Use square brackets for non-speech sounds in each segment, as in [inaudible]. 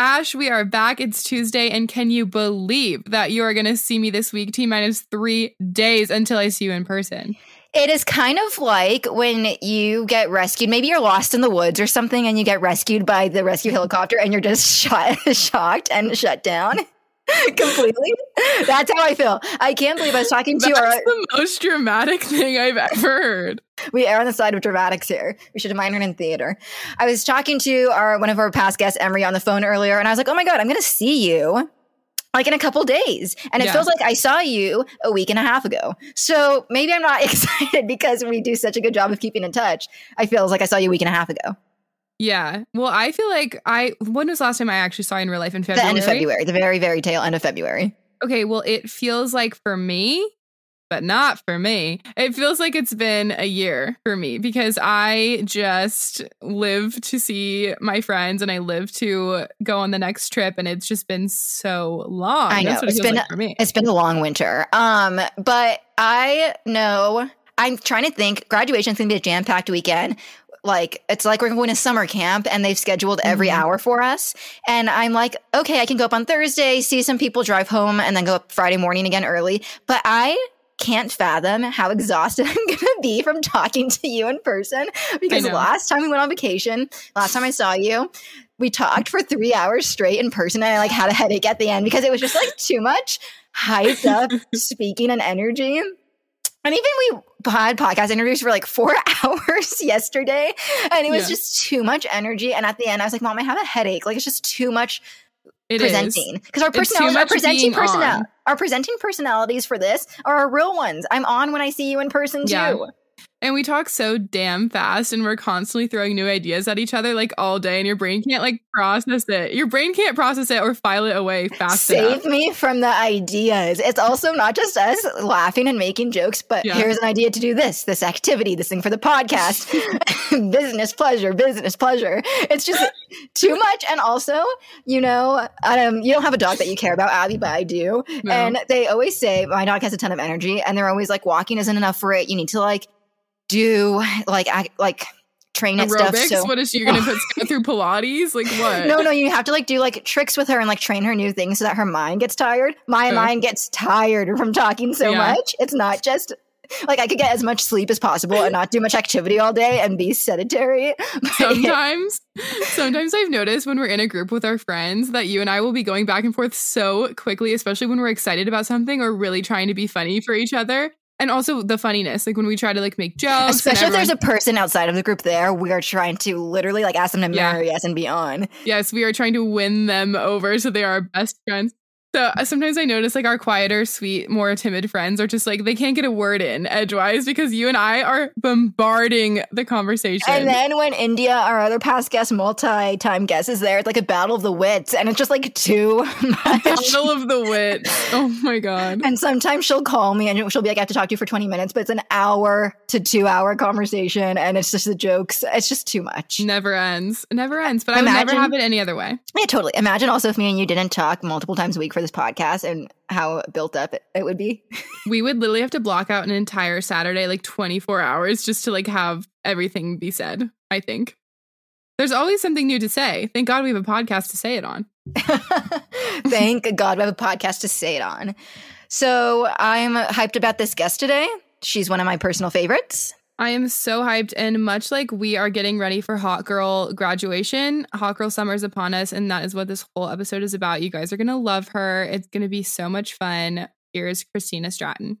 Ash, we are back. It's Tuesday, and can you believe that you are going to see me this week? T minus three days until I see you in person. It is kind of like when you get rescued. Maybe you're lost in the woods or something, and you get rescued by the rescue helicopter, and you're just [laughs] shot, shocked and shut down [laughs] completely. That's how I feel. I can't believe I was talking to That's our. the most dramatic thing I've ever heard. We are on the side of dramatics here. We should have minored in theater. I was talking to our one of our past guests, Emery, on the phone earlier, and I was like, "Oh my god, I'm going to see you." Like in a couple days. And it Yeah. feels like I saw you a week and a half ago. So maybe I'm not [laughs] excited because we do such a good job of keeping in touch. I feel like I saw you a week and a half ago. Yeah. Well, I feel like I. When was the last time I actually saw you in real life in February? The end of February, the very, very tail end of February. Okay. Well, it feels like for me, but not for me. It feels like it's been a year for me because I just live to see my friends and I live to go on the next trip, and it's just been so long. I know. That's what it It's feels been- like for me. It's been a long winter. Um, but I know I'm trying to think graduation's gonna be a jam-packed weekend. Like it's like we're going to summer camp and they've scheduled every Mhm. hour for us. And I'm like, okay, I can go up on Thursday, see some people, drive home, and then go up Friday morning again early. But I can't fathom how exhausted [laughs] I'm gonna be from talking to you in person. Because last time we went on vacation, last time I saw you, we talked for three hours straight in person and I like had a headache at the end because it was just like too much hyped up [laughs] speaking and energy. And even we had podcast interviews for like four [laughs] hours yesterday, and it was Yeah. just too much energy. And at the end, I was like, "Mom, I have a headache. Like it's just too much It presenting because our personalities, our presenting on. our presenting personalities for this are our real ones. I'm on when I see you in person too. And we talk so damn fast and we're constantly throwing new ideas at each other like all day and your brain can't like process it. Your brain can't process it or file it away fast Save enough. me from the ideas. It's also not just us laughing and making jokes, but Yeah. here's an idea to do this, this activity, this thing for the podcast. [laughs] business pleasure, business pleasure. It's just too much. And also, you know, um, you don't have a dog that you care about, Abby, but I do. No. And they always say my dog has a ton of energy, and they're always like, walking isn't enough for it. You need to like do like act, like train stuff. So what is she you're gonna put [laughs] Scott through Pilates? Like what? no, no, you have to like do like tricks with her and like train her new things so that her mind gets tired. My Oh. mind gets tired from talking so Yeah. much. It's not just like I could get as much sleep as possible and not do much activity all day and be sedentary. [laughs] Sometimes, sometimes I've noticed when we're in a group with our friends that you and I will be going back and forth so quickly, especially when we're excited about something or really trying to be funny for each other. And also the funniness, like when we try to like make jokes. Especially if there's a person outside of the group there, we are trying to literally like ask them to Yeah. marry us and be on. Yes, we are trying to win them over so they are our best friends. So uh, sometimes I notice like our quieter, sweet, more timid friends are just like they can't get a word in edgewise because you and I are bombarding the conversation. And then when India, our other past guest, multi-time guest, is there, it's like a battle of the wits, and it's just like too [laughs] much. Battle of the wits. [laughs] Oh my god. And sometimes she'll call me and she'll be like, I have to talk to you for 20 minutes, but it's an hour to two hour conversation and it's just the jokes. It's just too much. Never ends. Never ends. But I would never have it any other way. Yeah, totally. Imagine also if me and you didn't talk multiple times a week for this podcast and how built up it, it would be. [laughs] We would literally have to block out an entire Saturday, like 24 hours, just to like have everything be said, I think. There's always something new to say. Thank God we have a podcast to say it on. [laughs] Thank God we have a podcast to say it on. So I'm hyped about this guest today. She's one of my personal favorites. I am so hyped. And much like we are getting ready for Hot Girl graduation, Hot Girl Summer is upon us. And that is what this whole episode is about. You guys are going to love her. It's going to be so much fun. Here's Christina Stratton.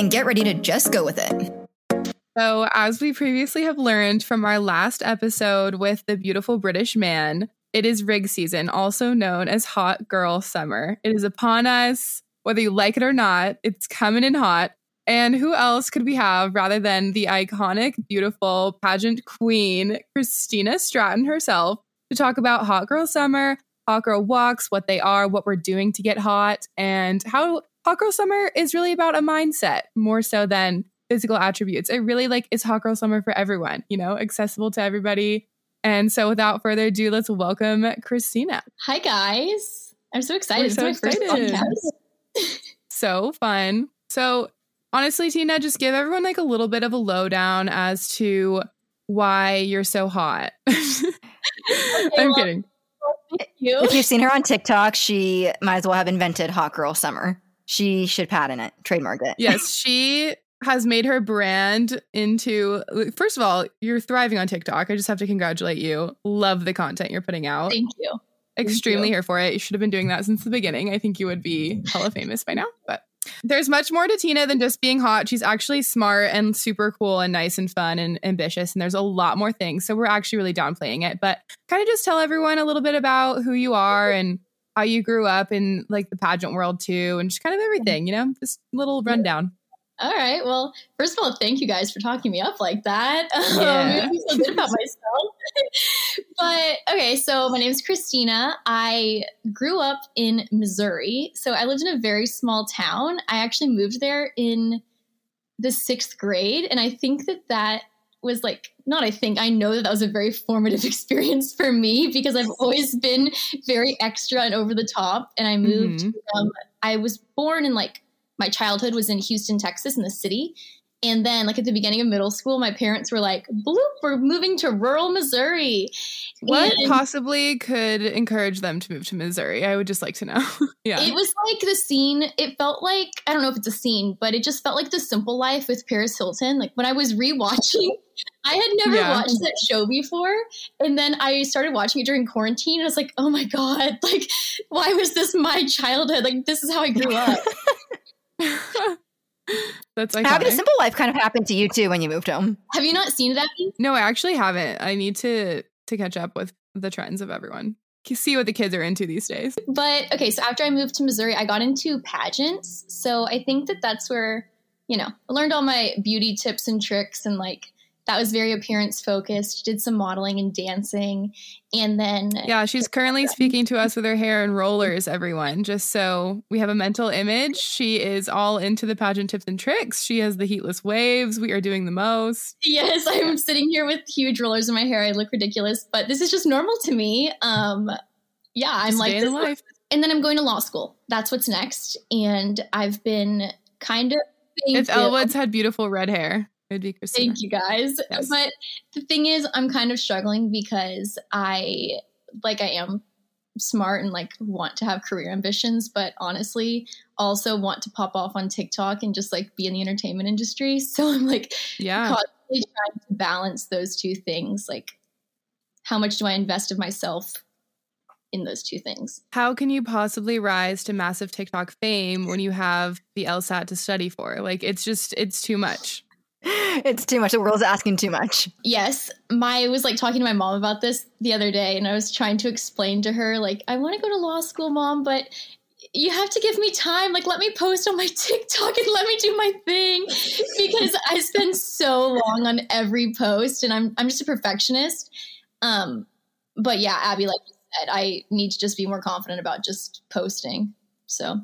and get ready to just go with it. So, as we previously have learned from our last episode with the beautiful British man, it is rig season, also known as hot girl summer. It is upon us, whether you like it or not, it's coming in hot. And who else could we have rather than the iconic, beautiful pageant queen, Christina Stratton herself, to talk about hot girl summer, hot girl walks, what they are, what we're doing to get hot, and how hot girl summer is really about a mindset more so than physical attributes. It really like is hot girl summer for everyone, you know, accessible to everybody. And so without further ado, let's welcome Christina. Hi guys. I'm so excited. We're so excited. [laughs] So fun. So honestly, Tina, just give everyone like a little bit of a lowdown as to why you're so hot. [laughs] I'm well, kidding. Thank you. If you've seen her on TikTok, she might as well have invented Hot Girl Summer. She should patent it, trademark it. Yes, she has made her brand into first of all, you're thriving on TikTok. I just have to congratulate you. Love the content you're putting out. Thank you. Extremely you. here for it. You should have been doing that since the beginning. I think you would be hella famous by now. But there's much more to Tina than just being hot. She's actually smart and super cool and nice and fun and ambitious. And there's a lot more things. So we're actually really downplaying it. But kind of just tell everyone a little bit about who you are and how you grew up in like the pageant world too, and just kind of everything, you know, just a little rundown. All right. Well, first of all, thank you guys for talking me up like that. [laughs] Yeah. Um, feel so good about myself. [laughs] but okay, so my name is Christina. I grew up in Missouri. So I lived in a very small town. I actually moved there in the sixth grade. And I think that that was like, not I think, I know that that was a very formative [laughs] experience for me because I've always been very extra and over the top. And I moved Mhm. from, I was born in like, my childhood was in Houston, Texas, in the city. And then, like at the beginning of middle school, my parents were like, "Bloop, we're moving to rural Missouri." What And possibly could encourage them to move to Missouri? I would just like to know. [laughs] yeah. It was like the scene. It felt like I don't know if it's a scene, but it just felt like the Simple Life with Paris Hilton. Like when I was rewatching, [laughs] I had never Yeah. watched that show before, and then I started watching it during quarantine. And I was like, "Oh my god! [laughs] Like, why was this my childhood? Like, this is how I grew up." [laughs] That's Abby, the iconic. simple life kind of happened to you too when you moved home. Have you not seen it, No, I actually haven't. I need to to catch up with the trends of everyone. See what the kids are into these days. But okay, so after I moved to Missouri, I got into pageants. So I think that that's where, you know, I learned all my beauty tips and tricks and like that was very appearance focused. Did some modeling and dancing. And then Yeah, she's currently speaking to us with her hair in rollers, everyone. Just so we have a mental image. She is all into the pageant tips and tricks. She has the heatless waves. We are doing the most. yes, I'm sitting here with huge rollers in my hair. I look ridiculous, but this is just normal to me. Um yeah, I'm Just like day in this- life. and then I'm going to law school. That's what's next. And I've been kind of If. Elle Woods had beautiful red hair, it'd be Christina. Thank you guys. Yes. But the thing is, I'm kind of struggling because I, like, I am smart and like want to have career ambitions, but honestly, also want to pop off on TikTok and just like be in the entertainment industry. [laughs] So I'm like Yeah. constantly trying to balance those two things. Like, how much do I invest of myself in those two things? How can you possibly rise to massive TikTok fame when you have the LSAT to study for? Like, it's just, it's too much. It's too much. The world's asking too much. Yes, my I was like talking to my mom about this the other day, and I was trying to explain to her like I want to go to law school, mom, but you have to give me time. Like, let me post on my [laughs] TikTok and let me do my thing because I spend so long on every post, and I'm I'm just a perfectionist. Um, but yeah, Abby, like you said, I need to just be more confident about just posting. So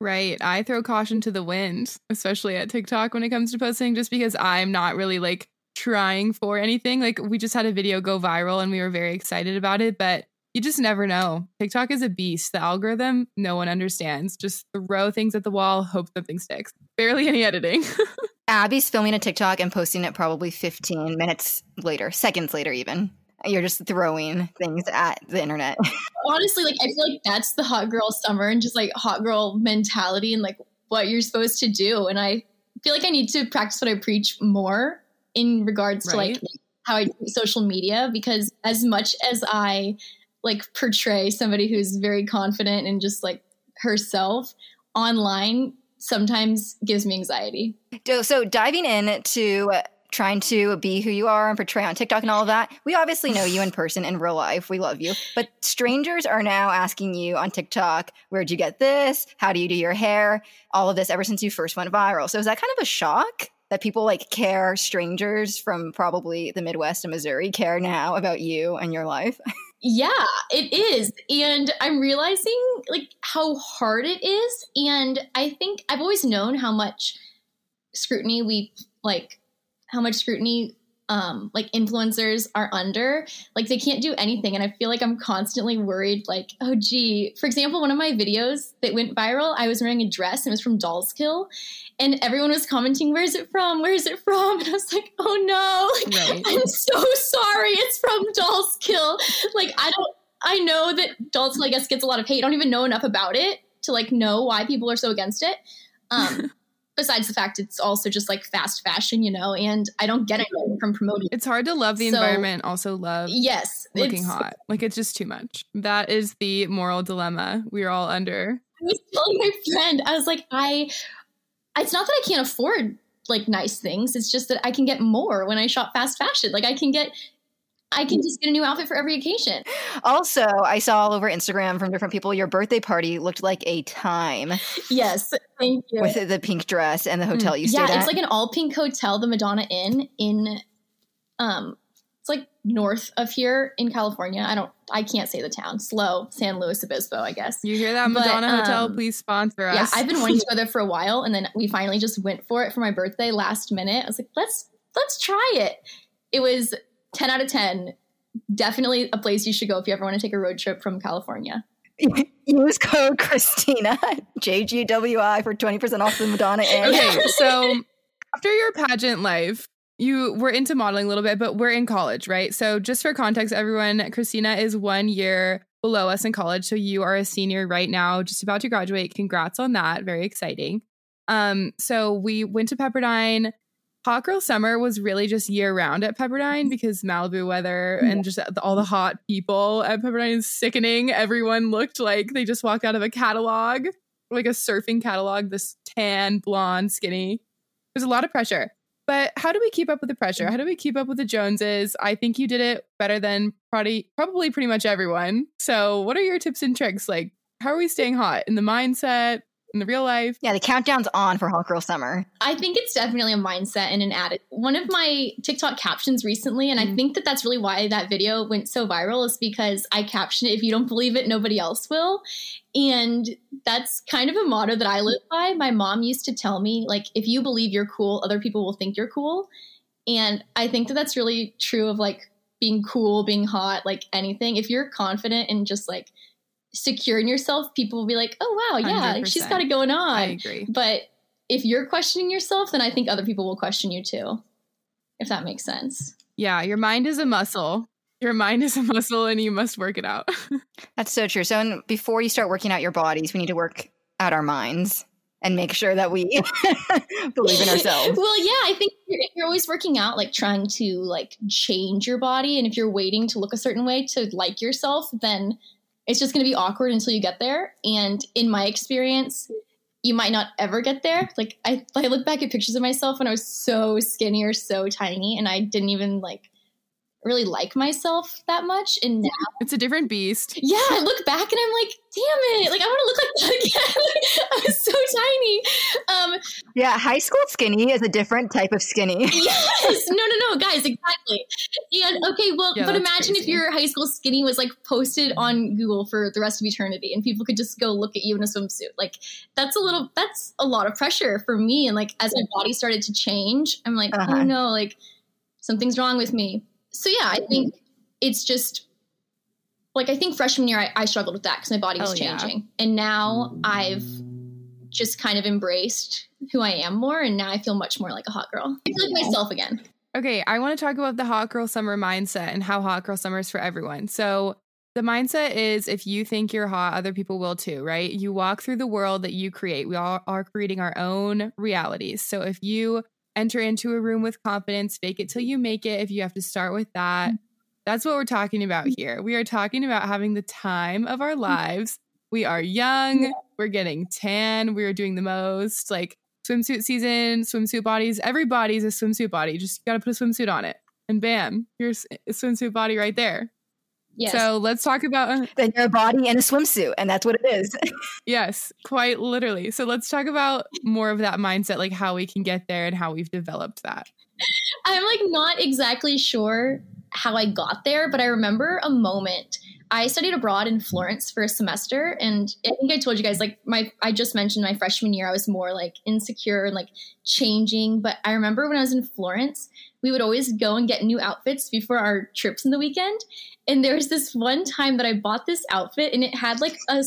Right. I throw caution to the wind, especially at TikTok when it comes to posting, just because I'm not really like trying for anything. Like, we just had a video go viral and we were very excited about it, but you just never know. TikTok is a beast. The algorithm, no one understands. Just throw things at the wall, hope something sticks. Barely any editing. [laughs] Abby's filming a TikTok and posting it probably 15 minutes later, seconds later, even. You're just throwing things at the internet. [laughs] honestly, like I feel like that's the hot girl summer and just like hot girl mentality and like what you're supposed to do. And I feel like I need to practice what I preach more in regards to like how I do social media because as much as I like portray somebody who's very confident and just like herself online sometimes gives me anxiety. So- so diving in to trying to be who you are and portray on TikTok and all of that, we obviously know you in [sighs] person in real life. We love you. But strangers are now asking you on TikTok, where'd you get this? How do you do your hair? All of this ever since you first went viral. So is that kind of a shock that people like care, strangers from probably the Midwest and Missouri care now about you and your life? [laughs] Yeah, it is. And I'm realizing like how hard it is. And I think I've always known how much scrutiny we like how much scrutiny um like influencers are under like they can't do anything. And i feel like i'm constantly worried like oh gee. For example one of my videos that went viral i was wearing a dress. And it was from dolls kill. And everyone was commenting where's it from? Where's it from? And i was like oh no. Like, Right. i'm so sorry. It's from dolls kill. Like i don't i know that dolls kill i guess gets a lot of hate. I don't even know enough about it to like know why people are so against it. Um [laughs] besides the fact it's also just like fast fashion you know and i don't get anything from promoting It's hard to love the So- environment, also love yes looking hot. Like it's just too much. That is the moral dilemma we're all under. I was telling my friend, I was like, I, it's not that I can't afford like nice things. It's just that I can get more when I shop fast fashion. Like I can get, I can just get a new outfit for every occasion. Also, I saw all over Instagram from different people your birthday party looked like a time Yes, thank you. with the pink dress and the hotel you stayed yeah, at. it's like an all pink hotel, the Madonna Inn in, um, it's like north of here in California. I don't, I can't say the town. Slow, San Luis Obispo, I guess. You hear that, But, Madonna Hotel? um, Please sponsor us. Yeah, I've been wanting to go [laughs] there for a while, and then we finally just went for it for my birthday last minute. I was like, let's let's try it. It was ten out of ten. Definitely a place you should go if you ever want to take a road trip from California. [laughs] Use code Christina [laughs] JGWI for twenty percent off the Madonna Inn. okay, [laughs] so after your pageant life, you were into modeling a little bit, but we're in college, right? So just for context, everyone, Christina is one year below us in college. So you are a senior right now, just about to graduate. Congrats on that. Very exciting. Um, so we went to Pepperdine. Hot Girl Summer was really just year round at Pepperdine mm-hmm. because Malibu weather mm-hmm. and just all the hot people at Pepperdine is sickening. Everyone looked like they just walked out of a catalog, like a surfing catalog, this tan, blonde, skinny. There's a lot of pressure. But how do we keep up with the pressure? Mm-hmm. How do we keep up with the Joneses? I think you did it better than probably probably pretty much everyone. So, what are your tips and tricks? Like, how are we staying hot in the mindset, in the real life? Yeah, the countdown's on for Hot Girl Summer. I think it's definitely a mindset and an attitude. One of my TikTok captions recently, and I Mhm. think that that's really why that video went so viral, is because I captioned it, if you don't believe it, nobody else will. And that's kind of a motto that I live by. My mom used to tell me, like, if you believe you're cool, other people will think you're cool. And I think that that's really true of like being cool, being hot, like anything. If you're confident and just like secure in yourself, people will be like, oh, wow, yeah, like, she's 100%. got it going on. I agree. But if you're questioning yourself, then I think other people will question you too. If that makes sense. Yeah, your mind is a muscle. Your mind is a muscle and you must work it out. [laughs] That's so true. So in, before you start working out your bodies, we need to work out our minds and make sure that we [laughs] believe in ourselves. [laughs] Well, yeah, I think you're, if you're always working out, like trying to like change your body, and if you're waiting to look a certain way to like yourself, then it's just going to be awkward until you get there. And in my experience, you might not ever get there. Like I, I look back at pictures of myself when I was so skinny or so tiny, and I didn't even like really like myself that much. And now it's a different beast. yeah, I look back and I'm like, damn it, like I want to look like that [laughs] again. I was so tiny. Um, Yeah, high school skinny is a different type of skinny. [laughs] yes, no, no, no, guys, exactly. And okay, well, Yeah, but that's imagine if your high school skinny was like posted on Google for the rest of eternity, and people could just go look at you in a swimsuit. Like that's a little, that's a lot of pressure for me. And like as my body started to change, I'm like, Uh-huh. oh no, like something's wrong with me. So yeah, I think it's just like I think freshman year I, I struggled with that because my body was Oh, yeah. changing, and now I've just kind of embraced who I am more, and now I feel much more like a hot girl. I feel like myself again. Okay, I want to talk about the hot girl summer mindset and how hot girl summer is for everyone. So, the mindset is if you think you're hot, other people will too, right? You walk through the world that you create. We all are creating our own realities. So, if you enter into a room with confidence, fake it till you make it, if you have to start with that, mm-hmm. that's what we're talking about mm-hmm. here. We are talking about having the time of our mm-hmm. lives. We are young, we're getting tan, we are doing the most. Like, swimsuit season, swimsuit bodies. Every body's a swimsuit body. Just got to put a swimsuit on it, and bam, here's a swimsuit body right there. Yes. So let's talk about uh, then you're a body and a swimsuit, and that's what it is. [laughs] yes, quite literally. So let's talk about more of that mindset, like how we can get there and how we've developed that. I'm like not exactly sure how I got there, but I remember a moment. I studied abroad in Florence for a semester, and I think I told you guys like my I just mentioned my freshman year I was more like insecure and like changing. But I remember when I was in Florence, we would always go and get new outfits before our trips in the weekend. And there was this one time that I bought this outfit, and it had like a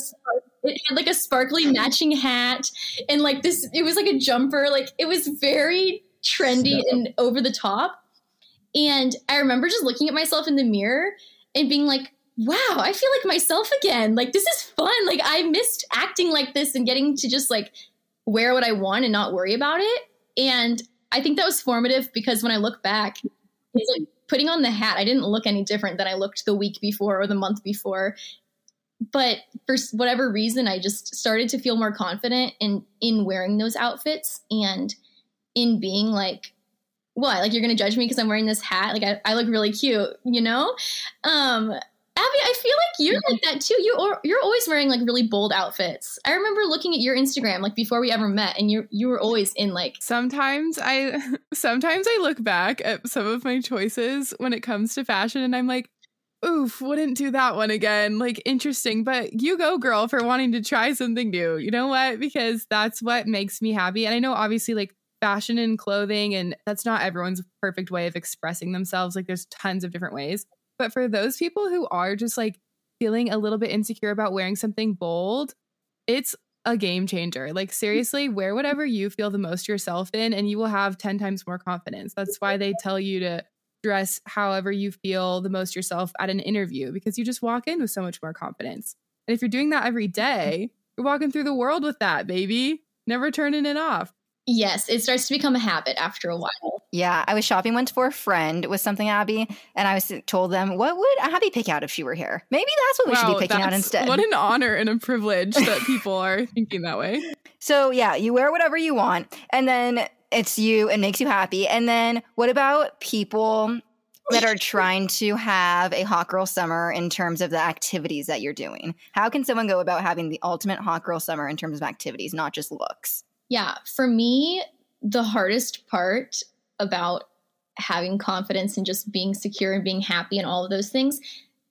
it had like a sparkly matching hat, and like this it was like a jumper, like it was very trendy and over the top. And I remember just looking at myself in the mirror and being like, wow, I feel like myself again. Like, this is fun. Like, I missed acting like this and getting to just like wear what I want and not worry about it. And I think that was formative because when I look back, it's like putting on the hat, I didn't look any different than I looked the week before or the month before. But for whatever reason, I just started to feel more confident in in wearing those outfits and in being like what like you're gonna judge me because i'm wearing this hat? Like I, I look really cute you know? Um Abby, I feel like you're mm-hmm. like that too. You are you're always wearing like really bold outfits. I remember looking at your Instagram like before we ever met, and you you were always in like. Sometimes I [laughs] sometimes I look back at some of my choices when it comes to fashion, and I'm like, oof, wouldn't do that one again. Like interesting, but you go, girl, for wanting to try something new. You know what? Because that's what makes me happy. And I know obviously like fashion and clothing and that's not everyone's perfect way of expressing themselves like there's tons of different ways but for those people who are just like feeling a little bit insecure about wearing something bold it's a game changer. Like seriously wear whatever you feel the most yourself in and you will have 10 times more confidence. That's why they tell you to dress however you feel the most yourself at an interview because you just walk in with so much more confidence. And if you're doing that every day you're walking through the world with that baby. Never turning it off Yes, it starts to become a habit after a while. Yeah, I was shopping once for a friend with something Abby, and I was told them, "What would Abby pick out if she were here? Maybe that's what we wow, should be picking out instead." What an [laughs] honor and a privilege that people are thinking that way. So yeah, you wear whatever you want, and then it's you and makes you happy. And then what about people that are trying to have a hot girl summer in terms of the activities that you're doing? How can someone go about having the ultimate hot girl summer in terms of activities, not just looks? Yeah, for me, the hardest part about having confidence and just being secure and being happy and all of those things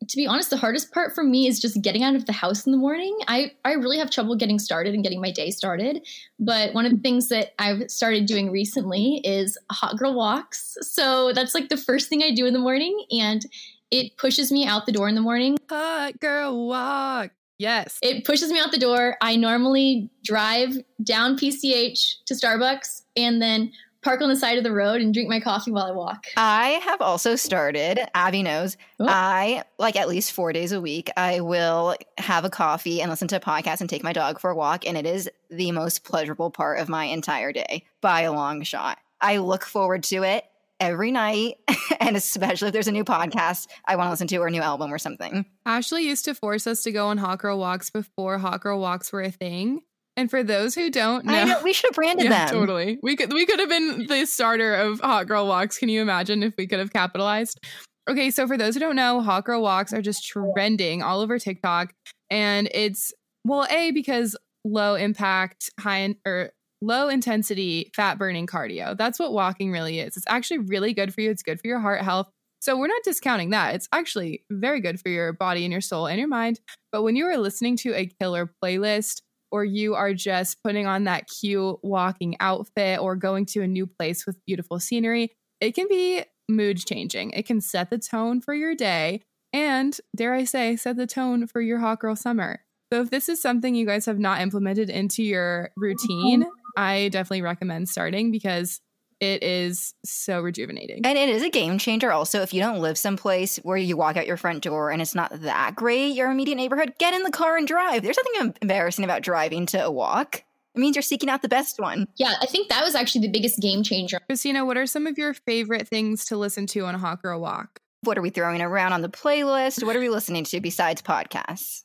to be honest the hardest part for me is just getting out of the house in the morning. I i really have trouble getting started and getting my day started but one of the things that i've started doing recently is hot girl walks. So that's like the first thing i do in the morning and it pushes me out the door in the morning. Hot girl walk Yes. It pushes me out the door. I normally drive down PCH to Starbucks and then park on the side of the road and drink my coffee while I walk. I have also started, Abby knows, Ooh. I like at least four days a week, I will have a coffee and listen to a podcast and take my dog for a walk. And it is the most pleasurable part of my entire day by a long shot. I look forward to it every night. [laughs] and especially if there's a new podcast I want to listen to or a new album or something. Ashley used to force us to go on hot girl walks before hot girl walks were a thing. And for those who don't know, know we should have branded yeah, them. Totally. We could we could have been the starter of hot girl walks. Can you imagine if we could have capitalized? Okay, so for those who don't know, hot girl walks are just trending all over TikTok. And it's well, A, because low impact, high or er, low intensity fat burning cardio. That's what walking really is. It's actually really good for you. It's good for your heart health. So we're not discounting that. It's actually very good for your body and your soul and your mind. But when you are listening to a killer playlist or you are just putting on that cute walking outfit or going to a new place with beautiful scenery, it can be mood changing. It can set the tone for your day and, dare I say, set the tone for your hot girl summer. So if this is something you guys have not implemented into your routine, mm-hmm. I definitely recommend starting because it is so rejuvenating. And it is a game changer also if you don't live someplace where you walk out your front door and it's not that great, your immediate neighborhood, get in the car and drive. There's nothing embarrassing about driving to a walk. It means you're seeking out the best one. Yeah, I think that was actually the biggest game changer. Christina, what are some of your favorite things to listen to on a hot girl walk? What are we throwing around on the playlist? What are we listening to besides podcasts?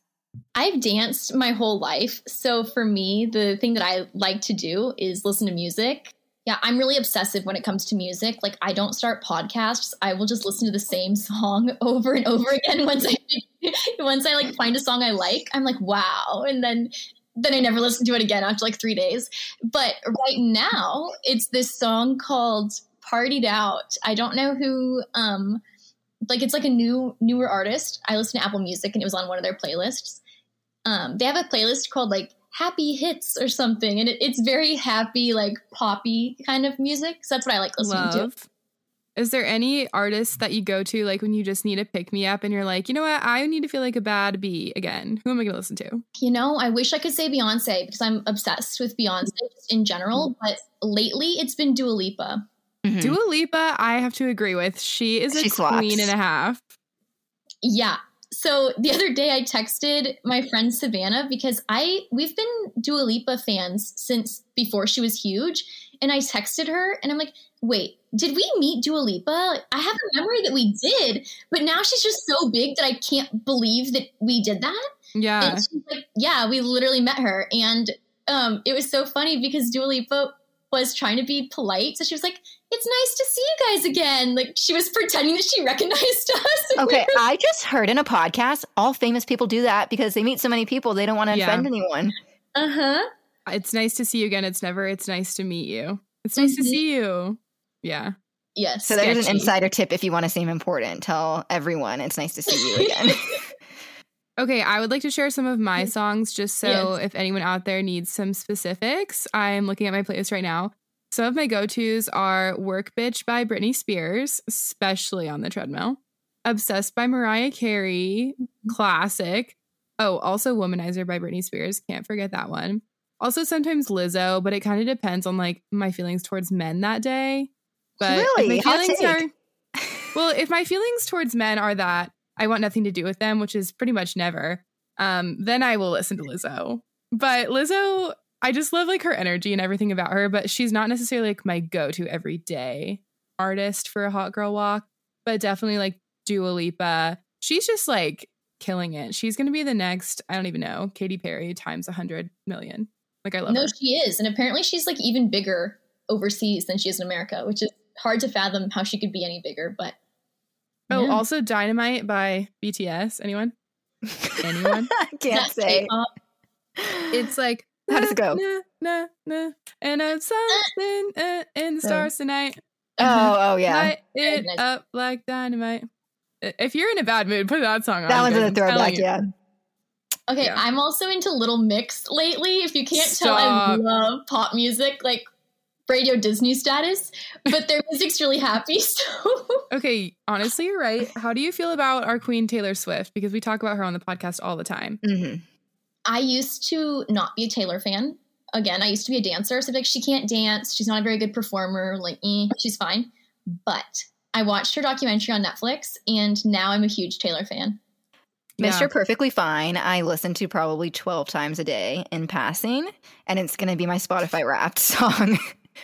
I've danced my whole life. So for me, the thing that I like to do is listen to music. Yeah, I'm really obsessive when it comes to music. Like I don't start podcasts. I will just listen to the same [laughs] song over and over again once I [laughs] once I like find a song I like. I'm like, "Wow." And then then I never listen to it again after like 3 days. But right now, it's this song called Partied Out. I don't know who um like it's like a new newer artist. I listen to Apple Music and it was on one of their playlists. Um, they have a playlist called like Happy Hits or something, and it, it's very happy, like poppy kind of music. So that's what I like listening to. Love. Is there any artist that you go to like when you just need a pick me up and you're like, you know what, I need to feel like a bad bee again? Who am I going to listen to? You know, I wish I could say Beyonce because I'm obsessed with Beyonce in general, but lately it's been Dua Lipa. Mhm. Dua Lipa, I have to agree with. She is a She queen and a half. Yeah. So the other day I texted my friend Savannah because I we've been Dua Lipa fans since before she was huge. And I texted her and I'm like, wait, did we meet Dua Lipa? I have a memory that we did, but now she's just so big that I can't believe that we did that. Yeah. And she's like, yeah, we literally met her. And um, it was so funny because Dua Lipa was trying to be polite. So she was like, it's nice to see you guys again. Like she was pretending that she recognized [laughs] us. And we Okay, were I just heard in a podcast all famous people do that because they meet so many people they don't want to Yeah. offend anyone. Uh huh. It's nice to see you again. It's never, it's nice to meet you. It's nice to Mhm. see you. Yeah. Yes. So there's an insider tip if you want to seem important. Tell everyone it's nice to see you again. [laughs] Okay, I would like to share some of my songs just so Yes. if anyone out there needs some specifics. I'm looking at my playlist right now. Some of my go tos are Work Bitch by Britney Spears, especially on the treadmill. Obsessed by Mariah Carey, classic. Oh, also Womanizer by Britney Spears. Can't forget that one. Also, sometimes Lizzo, but it kind of depends on like my feelings towards men that day. But Really? my feelings are [laughs] well, if my feelings towards men are that I want nothing to do with them, which is pretty much never, um, then I will listen to Lizzo. But Lizzo, I just love like her energy and everything about her, but she's not necessarily like my go-to everyday artist for a hot girl walk, but definitely like Dua Lipa. She's just like killing it. She's gonna be the next, I don't even know, Katy Perry times a hundred million. Like I love no, her. she is, and apparently she's like even bigger overseas than she is in America, which is hard to fathom how she could be any bigger. But Oh, yeah. also Dynamite by BTS. Anyone? [laughs] Anyone? I can't That's say. K-pop. It's like How does it go? Nah, nah, nah, and I'm something uh, in the stars tonight. Oh, [laughs] oh yeah. Light it Goodness. up like dynamite. If you're in a bad mood, put that song on. That one's in the dude. I'm telling throwback, yeah. Okay, Yeah. I'm also into Little Mix lately. If you can't tell, I love pop music, like Radio Disney status, but their [laughs] music's really happy. [laughs] So Okay, honestly, you're right. How do you feel about our queen Taylor Swift? Because we talk about her on the podcast all the time. hmm I used to not be a Taylor fan. Again, I used to be a dancer, so like she can't dance. She's not a very good performer. Like, eh, she's fine. But I watched her documentary on Netflix, and now I'm a huge Taylor fan. Mr. Yeah. Perfectly Fine, I listen to probably 12 times a day in passing, and it's going to be my Spotify wrapped [laughs] song.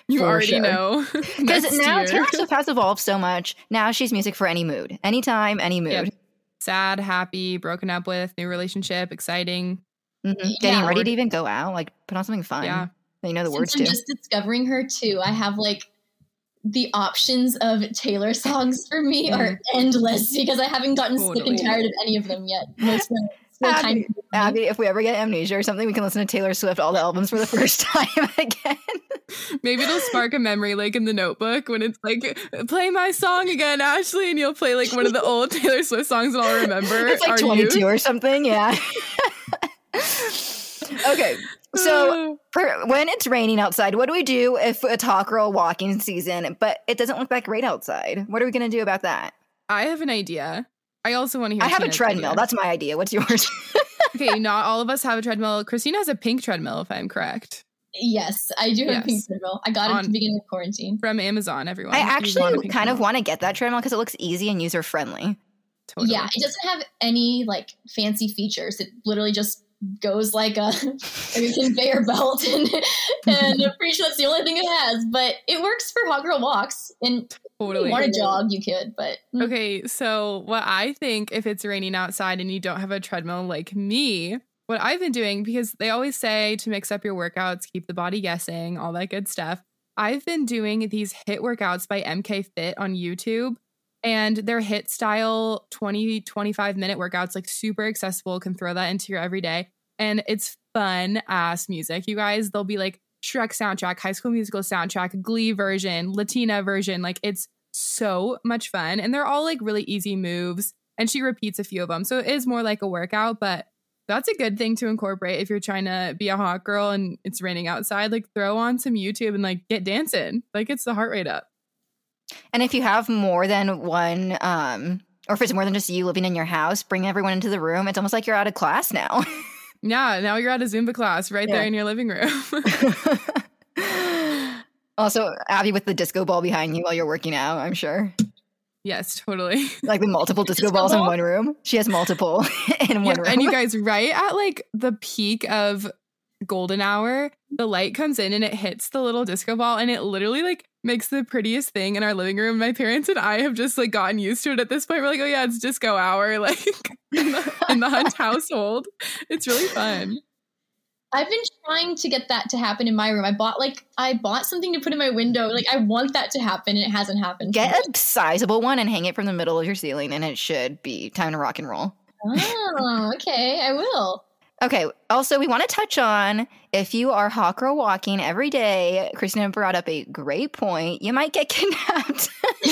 You already sure. know. [laughs] [laughs] Because now year. Taylor Swift has evolved so much. Now she's music for any mood, anytime, any mood. Yep. sad, happy, broken up with, new relationship, exciting. Mhm. Yeah. Getting ready to even go out, like put on something fun. Yeah. that you know the Since words I'm to. just discovering her too, I have like the options of Taylor songs for me [laughs] are endless because I haven't gotten sick and tired of any of them yet. Most of them Abby, Abby, if we ever get amnesia or something, we can listen to Taylor Swift all the albums for the first [laughs] time again. Maybe it'll spark a memory like in the notebook when it's like, play my song again, Ashley, and you'll play like one of the old Taylor Swift songs and I'll remember. [laughs] it's like our 22 youth. or something. Yeah. [laughs] okay. So [sighs] for, when it's raining outside, what do we do if it's hot girl walking season, but it doesn't look that great outside? What are we going to do about that? I have an idea. I also want to hear I have a treadmill. idea. That's my idea. What's yours? [laughs] okay, [laughs] not all of us have a treadmill. Christina has a pink treadmill, if I'm correct. Yes, I do have Yes. a pink treadmill. I got it at On- the beginning of quarantine. From Amazon, everyone. I If you want a actually pink kind of want to get that treadmill because it looks easy and user friendly. Totally. Yeah, it doesn't have any like fancy features. It literally just goes like a, [laughs] a conveyor belt, and [laughs] and I'm pretty sure that's the only thing it has. But it works for hot girl walks, and if Totally. you want to jog, you could. But mm, Okay, so what I think if it's raining outside and you don't have a treadmill like me, what I've been doing, because they always say to mix up your workouts, keep the body guessing, all that good stuff. I've been doing these HIIT workouts by MK Fit on YouTube, and they're HIIT style 20, 25 minute workouts, like super accessible, can throw that into your everyday. And it's fun ass music. You guys, they'll be like Shrek soundtrack, High School Musical soundtrack, Glee version, Latina version. Like it's so much fun. And they're all like really easy moves. And she repeats a few of them. So it is more like a workout, but that's a good thing to incorporate if you're trying to be a hot girl and it's raining outside. Like throw on some YouTube and like get dancing. Like it's the heart rate up. And if you have more than one, um, or if it's more than just you living in your house, bring everyone into the room. It's almost like you're out of class now. [laughs] Yeah, now you're at a Zumba class right Yeah. there in your living room. [laughs] also, Abby with the disco ball behind you while you're working out, I'm sure. yes, totally. Like the multiple [laughs] disco, Disco balls in one room. She has multiple in Yeah, one room. and you guys, right at like the peak of golden hour, the light comes in and it hits the little disco ball and it literally like makes the prettiest thing in our living room. My parents and I have just like gotten used to it at this point. We're like, oh yeah, it's disco hour, [laughs] like in the, in the Hunt household. It's really fun. I've been trying to get that to happen in my room. I bought like I bought something to put in my window. Like I want that to happen, and it hasn't happened. Get a sizable one and hang it from the middle of your ceiling, and it should be time to rock and roll. Oh, okay. I will. Okay. Also, we want to touch on if you are hot girl walking every day. Christina brought up a great point. You might get [laughs] kidnapped. [laughs]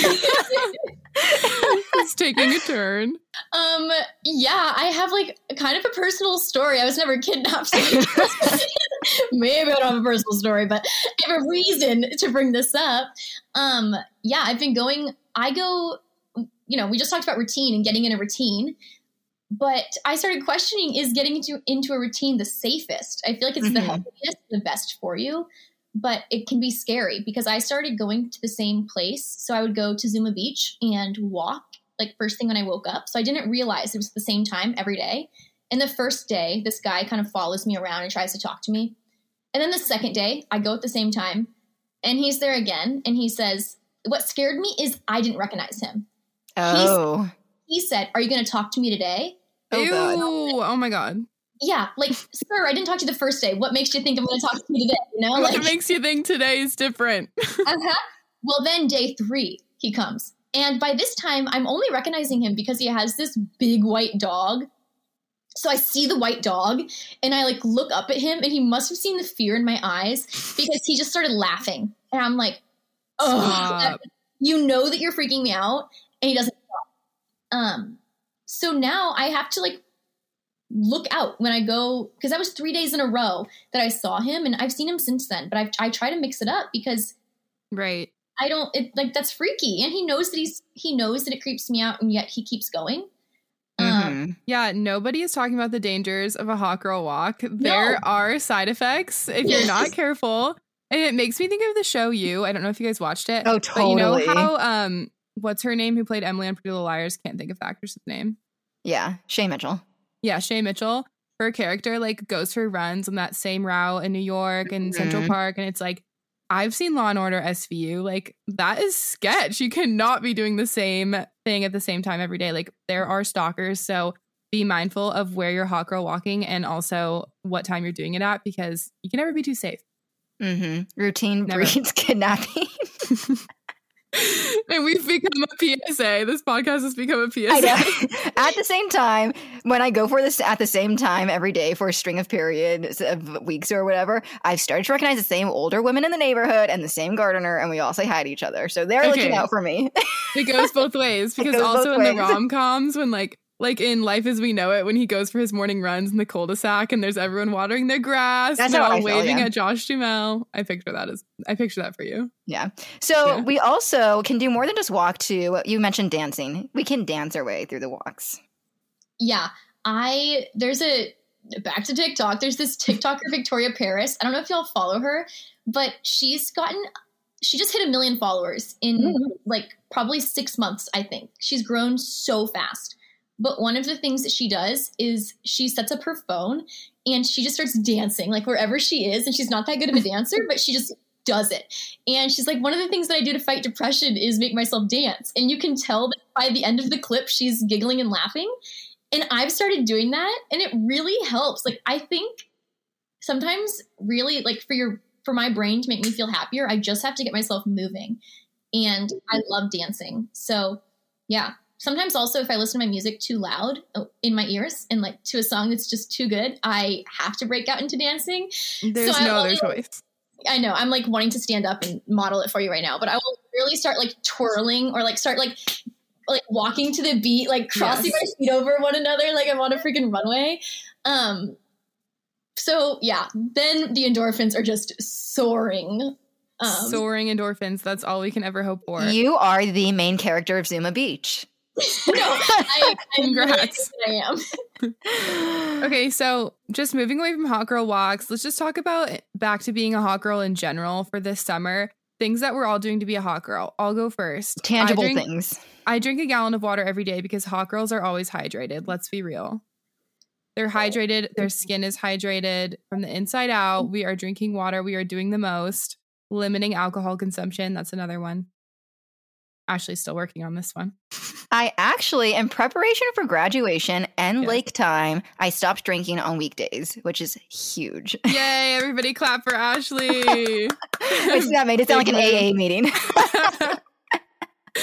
It's taking a turn. Um, yeah, I have like kind of a personal story. I was never kidnapped. so- [laughs] Maybe I don't have a personal story, but I have a reason to bring this up. Um, yeah, I've been going. I go. You know, we just talked about routine and getting in a routine, but I started questioning: is getting into into a routine the safest? I feel like it's the Mhm. healthiest, the best for you, but it can be scary because I started going to the same place. So I would go to Zuma Beach and walk like first thing when I woke up. So I didn't realize it was the same time every day. And the first day, this guy kind of follows me around and tries to talk to me. And then the second day, I go at the same time and he's there again and he says, What scared me is I didn't recognize him. oh. He said, Are you going to talk to me today? Oh, Ew. God. Oh my god. Yeah, like, sir, I didn't talk to you the first day. What makes you think I'm going to talk to you today? You know, like, what makes you think today is different? [laughs] uh-huh. Well, then day three, he comes. And by this time, I'm only recognizing him because he has this big white dog. So I see the white dog and I like look up at him and he must have seen the fear in my eyes because he just started laughing. And I'm like, oh, you know that you're freaking me out. And he doesn't stop. Um, so now I have to like look out when I go because that was three days in a row that I saw him and I've seen him since then. But I've, I try to mix it up because Right. I don't it, like that's freaky, and he knows that he's he knows that it creeps me out, and yet he keeps going. Um, Mhm. Yeah, nobody is talking about the dangers of a hot girl walk. There are side effects if you're not careful. And it makes me think of the show You. I don't know if you guys watched it. Oh, But you know how um what's her name who played Emily on Pretty Little Liars? Can't think of the actress's name. Yeah. Shay Mitchell. Yeah, Shay Mitchell. Her character like goes for runs on that same route in New York and Central Mhm. Park, and it's like I've seen Law and Order SVU. Like that is sketch. You cannot be doing the same thing at the same time every day. Like there are stalkers, so be mindful of where you're hot girl walking and also what time you're doing it at because you can never be too safe. Mm-hmm. Routine Never. breeds [laughs] kidnapping. [laughs] and we've become a PSA. This podcast has become a PSA. [laughs] At the same time, when I go for this at the same time every day for a string of periods of weeks or whatever, I've started to recognize the same older women in the neighborhood and the same gardener, and we all say hi to each other. So they're looking out for me. It goes both ways [laughs] because also in the rom coms when like like in Life as We Know It when he goes for his morning runs in the cul-de-sac and there's everyone watering their grass That's and how I all feel, waving yeah. at Josh Duhamel. I picture that as I picture that for you. yeah. So Yeah. we also can do more than just walk to. You mentioned dancing. We can dance our way through the walks. yeah, I there's a back to TikTok. There's this TikToker [laughs] Victoria Paris. I don't know if y'all follow her, but she's gotten she just hit a million followers in mm-hmm. like probably six months. I think she's grown so fast. But one of the things that she does is she sets up her phone and she just starts dancing like wherever she is. And she's not that good of a [laughs] dancer, but she just does it. And she's like, one of the things that I do to fight depression is make myself dance. And you can tell that by the end of the clip, she's giggling and laughing. And I've started doing that and it really helps. Like, I think sometimes really like for your for my brain to make me feel happier, I just have to get myself moving. And I love dancing. So, yeah. Sometimes also if I listen to my music too loud uh, in my ears and like to a song that's just too good, I have to break out into dancing. There's I no other choice. I know. I'm like wanting to stand up and model it for you right now, but I will really start like twirling or like start like like walking to the beat, like crossing Yes. my feet over one another, like I'm on a freaking runway. Um, so yeah, then the endorphins are just soaring. Um, Soaring endorphins. That's all we can ever hope for. You are the main character of Zuma Beach. [laughs] no, I, I [laughs] Congrats. I am. [laughs] Okay, so just moving away from hot girl walks, let's just talk about back to being a hot girl in general for this summer. Things that we're all doing to be a hot girl. I'll go first. Tangible I drink, things. I drink a gallon of water every day because hot girls are always hydrated. Let's be real. They're oh. hydrated. Their skin is hydrated from the inside out. We are drinking water. We are doing the most. Limiting alcohol consumption. That's another one. Ashley's still working on this one. I actually, in preparation for graduation and Yeah. lake time, I stopped drinking on weekdays, which is huge. Yay, everybody clap for Ashley. [laughs] that made it sound like an AA meeting. [laughs]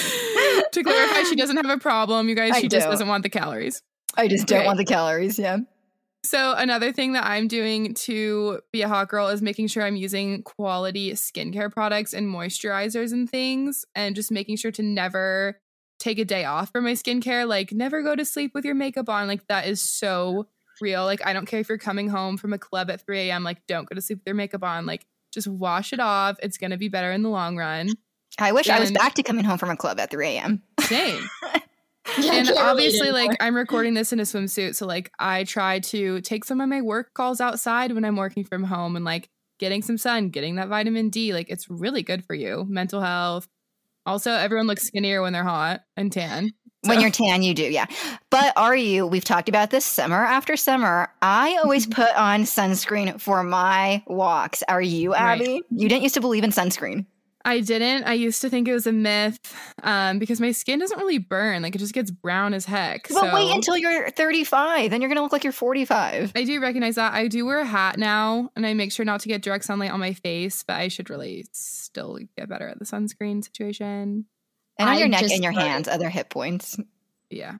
to clarify, she doesn't have a problem, you guys. I She just don't. doesn't want the calories. I just don't want the calories. Yeah. So, another thing that I'm doing to be a hot girl is making sure I'm using quality skincare products and moisturizers and things, and just making sure to never take a day off for my skincare. Like, never go to sleep with your makeup on. Like, that is so real. Like, I don't care if you're coming home from a club at 3 a.m., like, don't go to sleep with your makeup on. Like, just wash it off. It's going to be better in the long run. I wish I was back to coming home from a club at 3 a.m. Same. [laughs] [laughs] Yeah, and obviously like i'm recording this in a swimsuit so like i try to take some of my work calls outside when i'm working from home and like getting some sun getting that vitamin d like it's really good for you mental health also everyone looks skinnier when they're hot and tan When you're tan, you do, yeah. But are you? We've talked about this summer after summer. I always mm-hmm. put on sunscreen for my walks. Are you, Right. Abby? You didn't used to believe in sunscreen. I didn't i used to think it was a myth um because my skin doesn't really burn like it just gets brown as heck But so wait until you're 35, then you're gonna look like you're 45. I do recognize that. I do wear a hat now and I make sure not to get direct sunlight on my face, but I should really still get better at the sunscreen situation. And on I your neck and your hands, other hit points. Yeah.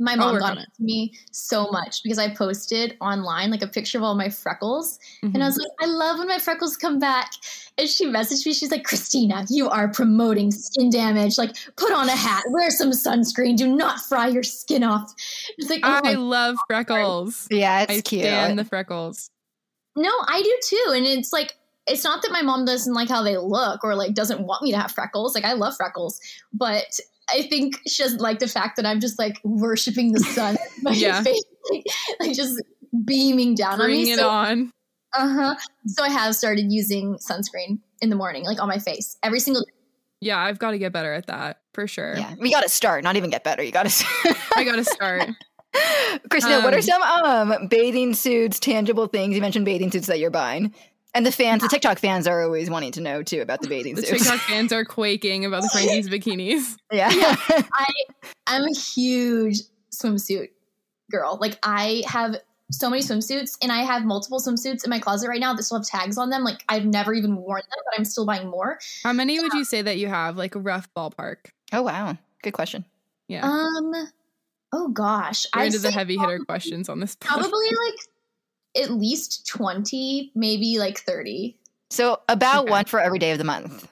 My mom work got on on to me so much because I posted online like a picture of all my freckles. Mhm. And I was like, I love when my freckles come back. And she messaged me, she's like, Christina, you are promoting skin damage. Like, put on a hat, wear some sunscreen, do not fry your skin off. It's like, oh I my- love freckles. Yeah, it's I cute. stand the freckles. no, I do too. And it's like, it's not that my mom doesn't like how they look or like doesn't want me to have freckles. Like, I love freckles, but I think she doesn't like the fact that I'm just like worshiping the sun. my Yeah. face, like, [laughs] like just beaming down on Bring me. it So on. Uh huh. So I have started using sunscreen in the morning, like on my face, every single day. Yeah, I've got to get better at that for sure. yeah, we got to start, not even get better. You got to. I got to start. [laughs] Christina, what are Um, some um bathing suits, tangible things? You mentioned bathing suits that you're buying. And the fans, the TikTok fans are always wanting to know too about the bathing The suits. TikTok fans are quaking about the Frankie's [laughs] bikinis. yeah. [laughs] I'm a huge swimsuit girl. Like I have so many swimsuits and I have multiple swimsuits in my closet right now that still have tags on them. Like I've never even worn them, but I'm still buying more. How many would you say that you have? Like a rough ballpark. oh wow. Good question. Yeah. Um oh gosh. We're I'd into the say heavy hitter questions on this. [laughs] pod. probably like at least 20, maybe like 30. So about Okay. one for every day of the month.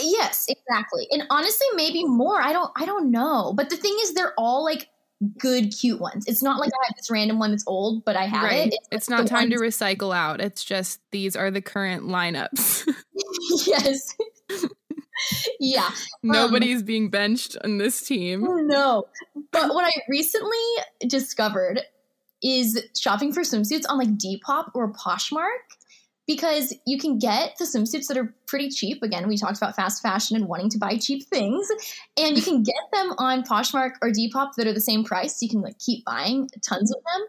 Yes, exactly. And honestly, maybe more. I don't I don't know. But the thing is they're all like good cute ones. It's not like I have this random one that's old, but I have right. it. It's, like not the time to recycle out. It's just these are the current lineups. [laughs] yes. yeah. Um, Nobody's being benched on this team. No. But what I recently discovered is shopping for swimsuits on like Depop or Poshmark because you can get the swimsuits that are pretty cheap. Again, we talked about fast fashion and wanting to buy cheap things, and you can [laughs] get them on Poshmark or Depop that are the same price. So you can like keep buying tons of them,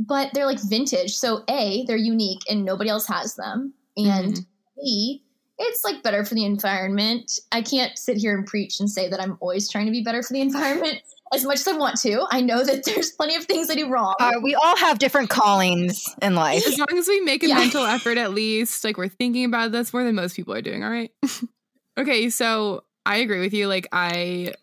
but they're like vintage. So A, they're unique and nobody else has them, and mm-hmm. B, it's like better for the environment. I can't sit here and preach and say that I'm always trying to be better for the [laughs] environment as much as I want to. I know that [laughs] there's plenty of things I do wrong. Uh, we all have different callings in life. As long as we make a Yeah. mental effort at least, like we're thinking about it, that's more than most people are doing, all right? [laughs] okay, so I agree with you. Like I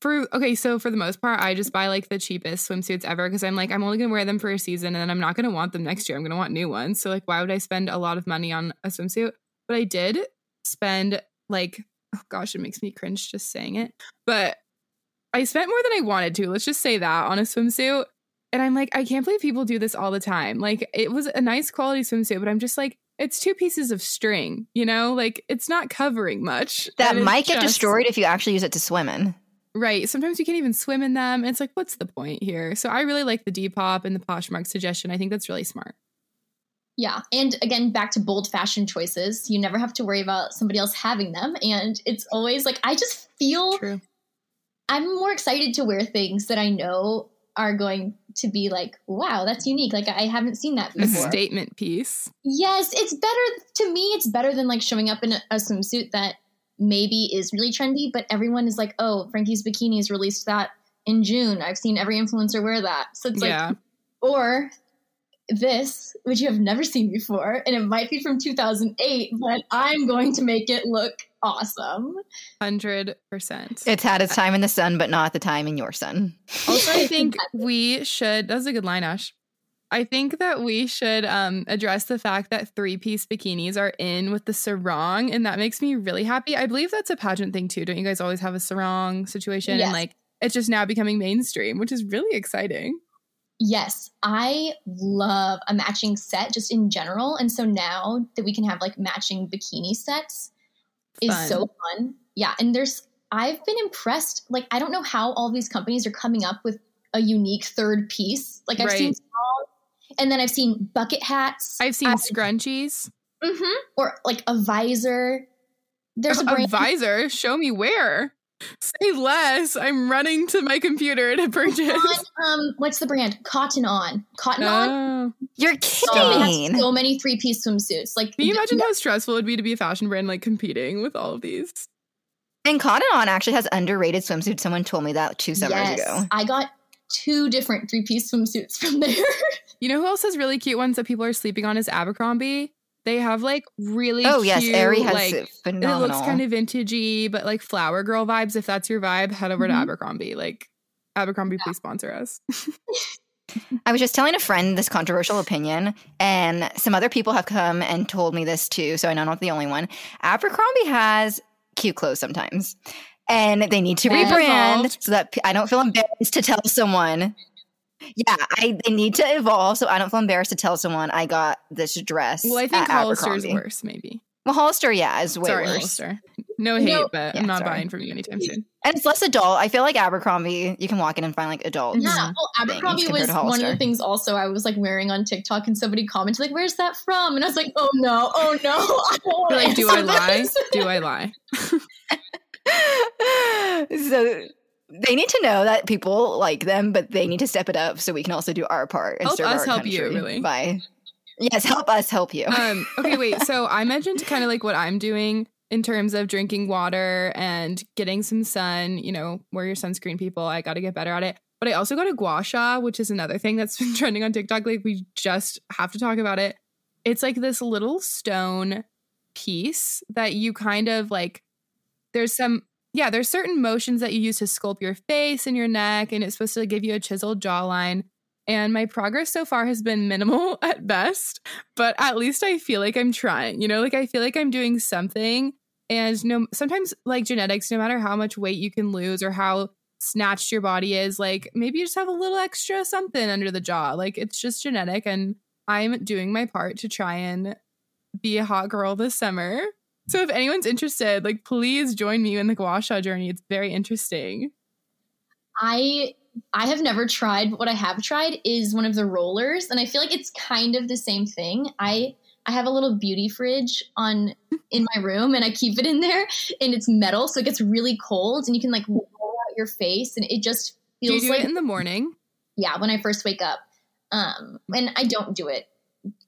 for okay, so for the most part, I just buy like the cheapest swimsuits ever because I'm like, I'm only gonna wear them for a season and then I'm not gonna want them next year. I'm gonna want new ones. So like why would I spend a lot of money on a swimsuit? but I did spend like, oh gosh, it makes me cringe just saying it. But I spent more than I wanted to. Let's just say that on a swimsuit. And I'm like, I can't believe people do this all the time. Like, it was a nice quality swimsuit, but I'm just like, it's two pieces of string, you know? Like, it's not covering much. That might get just- destroyed if you actually use it to swim in. Right. Sometimes you can't even swim in them. It's like, what's the point here? So I really like the Depop and the Poshmark suggestion. I think that's really smart. Yeah. And again, back to bold fashion choices. You never have to worry about somebody else having them. And it's always like, I just feel True. I'm more excited to wear things that I know are going to be like, wow, that's unique. Like, I haven't seen that before. A statement piece. Yes, it's better to me. It's better than like showing up in a, a swimsuit that maybe is really trendy, but everyone is like, "Oh, Frankie's Bikinis released that in June." I've seen every influencer wear that, so it's yeah. like, or this, which you have never seen before, and it might be from 2008, but I'm going to make it look awesome. 100%. It's had its time in the sun, but not the time in your sun. Also, I [laughs] think we should, that was a good line, Ash. I think that we should um, address the fact that three piece bikinis are in with the sarong, and that makes me really happy. I believe that's a pageant thing too. Don't you guys always have a sarong situation? Yes. And like, it's just now becoming mainstream, which is really exciting. Yes, I love a matching set just in general. And so now that we can have like matching bikini sets is Fun. so fun. Yeah. And there's, I've been impressed. Like, I don't know how all these companies are coming up with a unique third piece. Like, I've seen Right. and then I've seen bucket hats. I've seen I- scrunchies. Mhm. Or like a visor. There's a a brand. visor. Show me where. Say less. I'm running to my computer to purchase. on, um, what's the brand? Cotton On. Cotton On. Oh. You're Oh, kidding. have so many three piece swimsuits. Like, Can you imagine how stressful it would be to be a fashion brand like competing with all of these? and Cotton On actually has underrated swimsuits. Someone told me that two summers Yes, ago. I got two different three piece swimsuits from there. [laughs] You know who else has really cute ones that people are sleeping on is Abercrombie. They have like really Oh yes, cute, Aerie has like it it looks kind of vintagey, but like flower girl vibes. If that's your vibe, head over Mhm. to Abercrombie. Like Abercrombie, please sponsor us. [laughs] I was just telling a friend this controversial opinion, and some other people have come and told me this too. So I know I'm not the only one. Abercrombie has cute clothes sometimes, and they need to rebrand so that I don't feel embarrassed to tell someone. Yeah, I they need to evolve, so I don't feel embarrassed to tell someone I got this dress. well, I think at Hollister is worse, maybe. Well, Hollister, yeah, is way Sorry, worse. Hollister. No hate, No- but Yeah, I'm not sorry. buying from you anytime soon. And it's less adult. I feel like Abercrombie, you can walk in and find like adult. Yeah, well, Abercrombie was one of the things also I was like wearing on TikTok, and somebody commented like, "Where's that from?" And I was like, "Oh no, oh no!" [laughs] I don't like, do I lie? Do I lie? so they need to know that people like them, but they need to step it up so we can also do our part and Help serve us our help you, really. By yes, help us help you. um okay wait so i mentioned kind of like what i'm doing in terms of drinking water and getting some sun you know wear your sunscreen people i got to get better at it but i also got a gua sha which is another thing that's [laughs] been trending on tiktok like we just have to talk about it it's like this little stone piece that you kind of like there's some yeah there's certain motions that you use to sculpt your face and your neck and it's supposed to give you a chiseled jawline and my progress so far has been minimal [laughs] at best but at least I feel like I'm trying. You know, like I feel like I'm doing something. And no, sometimes like genetics, no matter how much weight you can lose or how snatched your body is, like maybe you just have a little extra something under the jaw. Like it's just genetic, and I'm doing my part to try and be a hot girl this summer. So if anyone's interested, like please join me in the gua sha journey. It's very interesting. I I have never tried, but what I have tried is one of the rollers, and I feel like it's kind of the same thing. I I have a little beauty fridge on in my room, and I keep it in there, and it's metal, so it gets really cold, and you can like roll out your face, and it just Do you feels do like it in the morning? yeah when I first wake up. Um, and I don't do it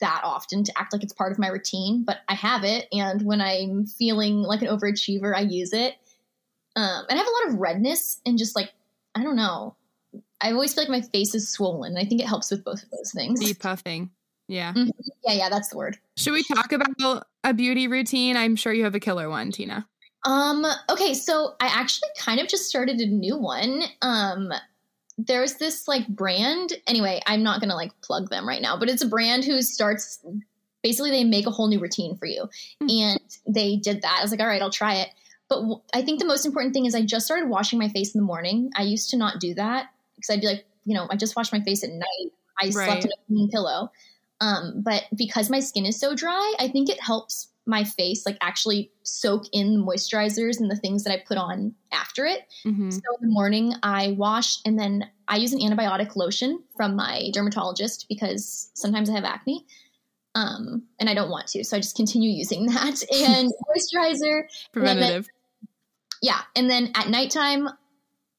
that often to act like it's part of my routine, but I have it, and when I'm feeling like an overachiever, I use it. Um, and I have a lot of redness and just like I don't know. I always feel like my face is swollen. And I think it helps with both of those things. Be puffing. Yeah. Yeah, yeah, that's the word. Should we talk about a beauty routine? I'm sure you have a killer one, Tina. Um, okay, so I actually kind of just started a new one. Um, there's this like brand. Anyway, I'm not gonna like plug them right now, but it's a brand who starts basically they make a whole new routine for you. Hmm. And they did that. I was like, all right, I'll try it. But w- I think the most important thing is I just started washing my face in the morning. I used to not do that because I'd be like, you know, I just washed my face at night. I Right. slept in a clean pillow. Um, but because my skin is so dry, I think it helps my face like actually soak in the moisturizers and the things that I put on after it. Mhm. So in the morning, I wash and then I use an antibiotic lotion from my dermatologist because sometimes I have acne. Um, and I don't want to. So I just continue using [laughs] that and [laughs] moisturizer. Preventative. Yeah. And then at nighttime,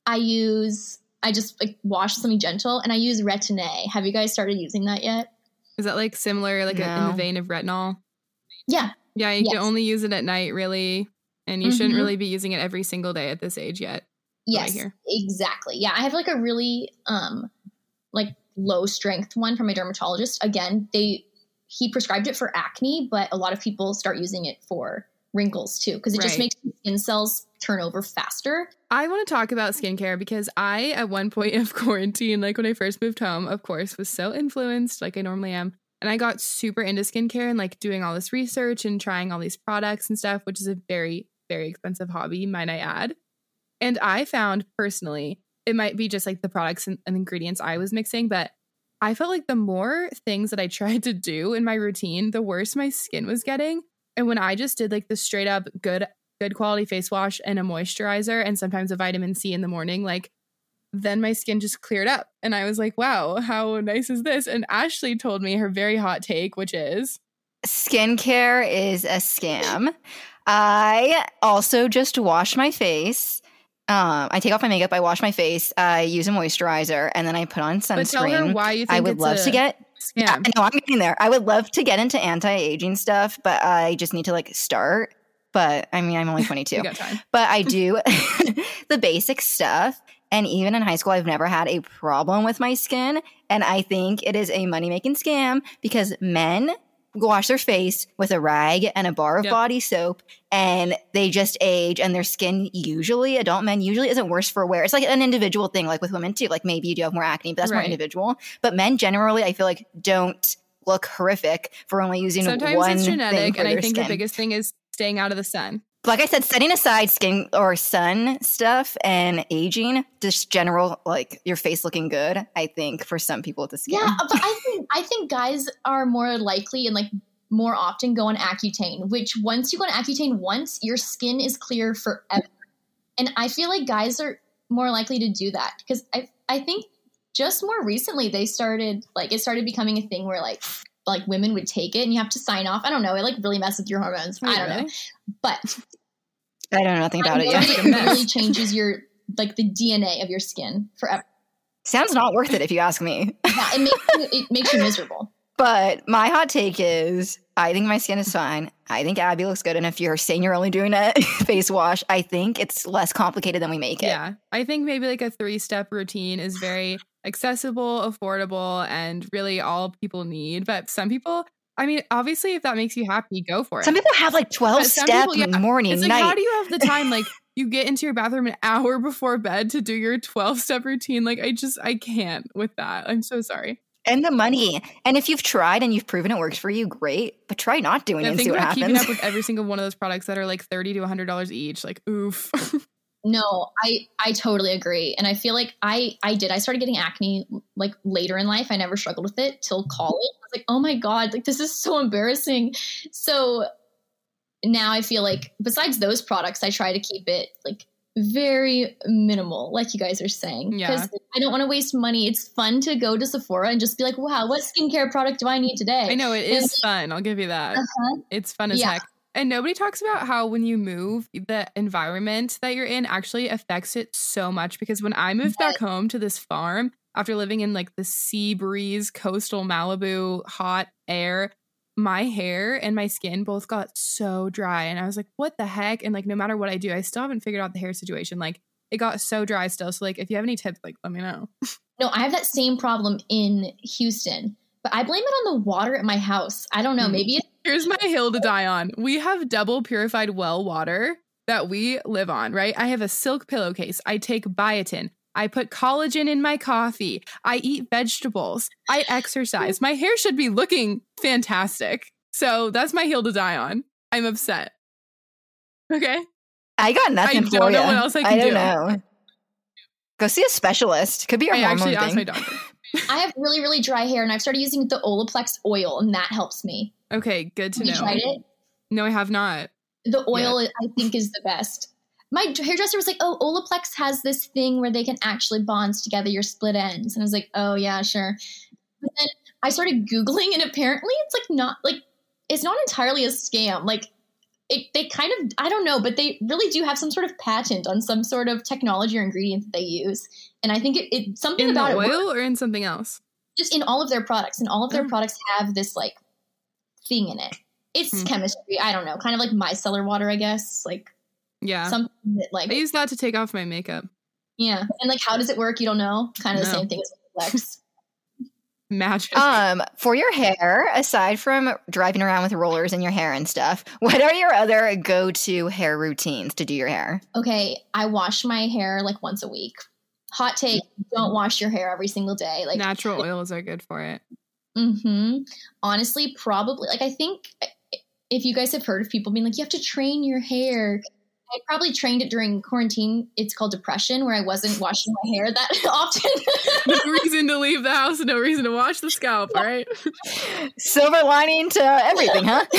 I use, I just like wash something gentle and I use Retin A. Have you guys started using that yet? Is that like similar, like a, in the vein of retinol? Yeah. Yeah, you Yes. can only use it at night, really, and you shouldn't Mhm. really be using it every single day at this age yet. Yes, exactly. Yeah, I have like a really um like low strength one from my dermatologist. Again, they he prescribed it for acne, but a lot of people start using it for wrinkles too because it just makes skin cells turn over faster. I want to talk about skincare because I, at one point of [laughs] quarantine, like when I first moved home, of course, was so influenced, like I normally am. And I got super into skincare and like doing all this research and trying all these products and stuff, which is a very, very expensive hobby, might I add. And I found personally, it might be just like the products and, and ingredients I was mixing, but I felt like the more things that I [laughs] tried to do in my routine, the worse my skin was getting. And when I just did like the straight up good good quality face wash and a moisturizer and sometimes a vitamin C in the morning, like then my skin just cleared up. And I was like, wow, how nice is this? And Ashley told me her very hot take, which is Skincare is a scam. I also just wash my face. Um, I take off my makeup, I wash my face, I use a moisturizer, and then I put on but tell her sunscreen. why you think I would it's love a to get scam. I know I'm getting there. I would love to get into anti-aging stuff, but I just need to like start. But I mean, I'm only [laughs] 22 got time. but I do [laughs] the basic stuff. And even in high school, I've never had a problem with my skin. And I think it is a money making scam because men wash their face with a rag and a bar of Yep. body soap and they just age and their skin usually adult men usually isn't worse for wear it's like an individual thing like with women too like maybe you do have more acne but that's more individual but men generally i feel like don't look horrific for only using Sometimes one it's thing genetic, and I think skin the biggest thing is staying out of the sun. Like I said, setting aside skin or sun stuff and aging, just general like your face looking good. I think for some people with the skin, Yeah, but I think I think guys are more likely and like more often go on Accutane, which once you go on Accutane once, your skin is clear forever. And I feel like guys are more likely to do that because I I think just more recently they started like it started becoming a thing where like like women would take it and you have to sign off. I don't know. It like really messes with your hormones. I don't know. But I don't know nothing about it yet. it [laughs] really changes your like the DNA of your skin forever. Sounds not worth it if you ask me. [laughs] Yeah, it makes you, it makes you miserable. But my hot take is I think my skin is fine. I think Abby looks good. And if you're saying you're only doing a [laughs] face wash, I think it's less complicated than we make it. Yeah. I think maybe like a three step routine is very accessible, affordable, and really all people need. But some people, I mean, obviously, if that makes you happy, go for it. Some people have like 12 But some step people, yeah, morning, it's like, night. how do you have the time? Like, [laughs] you get into your bathroom an hour before bed to do your 12 step routine. Like, I just, I can't with that. I'm so sorry. and the money. And if you've tried and you've proven it works for you, great. But try not doing And it and think see what about keeping up with every single one of those products that are like 30 to $100 each. Like, oof. [laughs] No, I I totally agree, and I feel like I I did. I started getting acne like later in life. I never struggled with it till college. I was like, oh my god, like this is so embarrassing. So now I feel like besides those products, I try to keep it like very minimal, like you guys are saying, Yeah. I don't want to waste money. It's fun to go to Sephora and just be like, wow, what skincare product do I need today? I know it is fun. I'll give you that. Uh-huh. It's fun as Yeah. heck. And nobody talks about how when you move, the environment that you're in actually affects it so much. Because when I moved back home to this farm after living in like the sea breeze, coastal Malibu, hot air, my hair and my skin both got so dry. And I was like, what the heck? And like, no matter what I do, I still haven't figured out the hair situation. Like, it got so dry still. So, like, if you have any tips, like, let me know. No, I have that same problem in Houston, but I blame it on the water at my house. I don't know. Hmm. Maybe it's Here's my hill to die on. We have double purified well water that we live on, right? I have a silk pillowcase. I take biotin. I put collagen in my coffee. I eat vegetables. I exercise. My hair should be looking fantastic. So that's my hill to die on. I'm upset. Okay. I got nothing I for don't know what else I can don't do. know. Go see a specialist. Could be your I hormone actually asked my thing. doctor. I have really, really dry hair, and I've started using the Olaplex oil, and that helps me. Okay, good to Have you know. tried it? No, I have not. The oil, I think, is the best. My hairdresser was like, "Oh, Olaplex has this thing where they can actually bond together your split ends," and I was like, "Oh yeah, sure." But then I started googling, and apparently, it's like not like it's not entirely a scam. Like it, they kind of I don't know, but they really do have some sort of patent on some sort of technology or ingredient that they use, and I think it, it something In the about it works oil or in something else? just in all of their products, and all of their Oh. products have this like thing in it. It's Hmm. chemistry. I don't know, kind of like micellar water, I guess. Like Yeah. something that like I use that to take off my makeup. yeah, and like how does it work? You don't know. Kind of the same thing as Lex. Magic. Um, for your hair, aside from driving around with rollers in your hair and stuff, [laughs] what are your other go-to hair routines to do your hair? okay, I wash my hair like once a week. Hot take: Don't wash your hair every single day. Like Natural [laughs] oils are good for it. hmm Honestly, probably like I think if you guys have heard of people being like, you have to train your hair. I probably trained it during quarantine. It's called depression, where I wasn't washing my hair that [laughs] often. No reason to leave the house, no reason to wash the scalp, right? Silver lining to everything, huh? [laughs]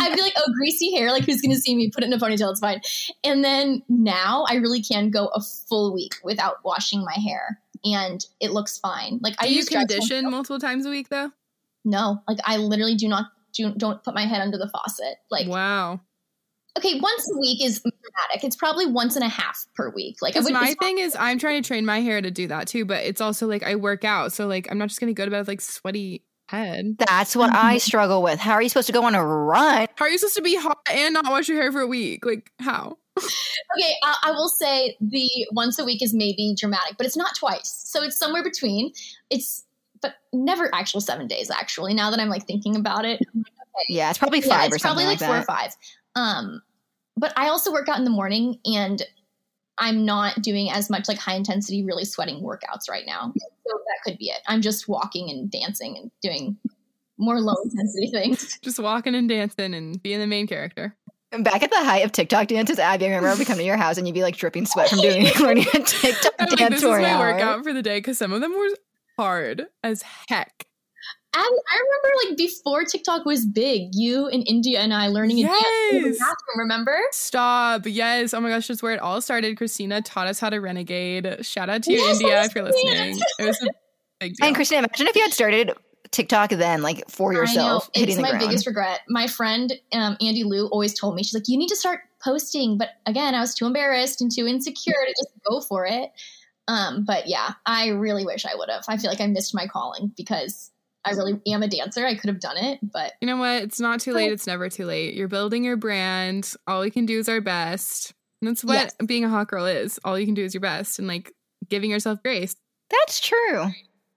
I'd be like, oh, greasy hair. Like, who's going to see me? Put it in a ponytail. It's fine. And then now I really can go a full week without washing my hair. And it looks fine. Like, I Do you use dry condition shampoo. multiple times a week though? No, like, I literally do not. Do, don't put my head under the faucet. Like, Wow. Okay, once a week is dramatic. It's probably once and a half per week. Like, I would, my thing is, I'm trying to train my hair to do that too, but it's also like I work out, so like I'm not just gonna go to bed with like sweaty head. That's what I mm-hmm. struggle with. How are you supposed to go on a run? How are you supposed to be hot and not wash your hair for a week? Like how? [laughs] Okay, I, I will say the once a week is maybe dramatic, but it's not twice. So it's somewhere between. It's but never actual seven days. Actually, now that I'm like thinking about it, Yeah, it's probably yeah, five it's or something probably like, like four that. or five. Um, but I also work out in the morning, and I'm not doing as much like high intensity, really sweating workouts right now. So that could be it. I'm just walking and dancing and doing more low intensity things. [laughs] Just walking and dancing and being the main character. Back at the height of TikTok dances, Abby, I remember I would come to your house and you'd be like dripping sweat from doing [laughs] [laughs] learning a TikTok I'm like, this is my hour. workout for the day because some of them were hard as heck. I, I remember like before TikTok was big, you in India and I learning a dance in the Yes. bathroom. Remember? Stop. Yes. Oh my gosh, that's where it all started. Christina taught us how to renegade. Shout out to you, Yes, India, if you're listening. It was a big deal. And Christina, imagine if you had started TikTok then, like for yourself, I know. hitting It's the my ground. biggest regret. My friend um, Andy Lou always told me, she's like, you need to start posting. But again, I was too embarrassed and too insecure to just go for it. Um, but yeah, I really wish I would have. I feel like I missed my calling because I really am a dancer. I could have done it, but You know what? It's not too late. It's never too late. You're building your brand. All we can do is our best. And that's what Yes. being a hot girl is. All you can do is your best and like giving yourself grace. That's true.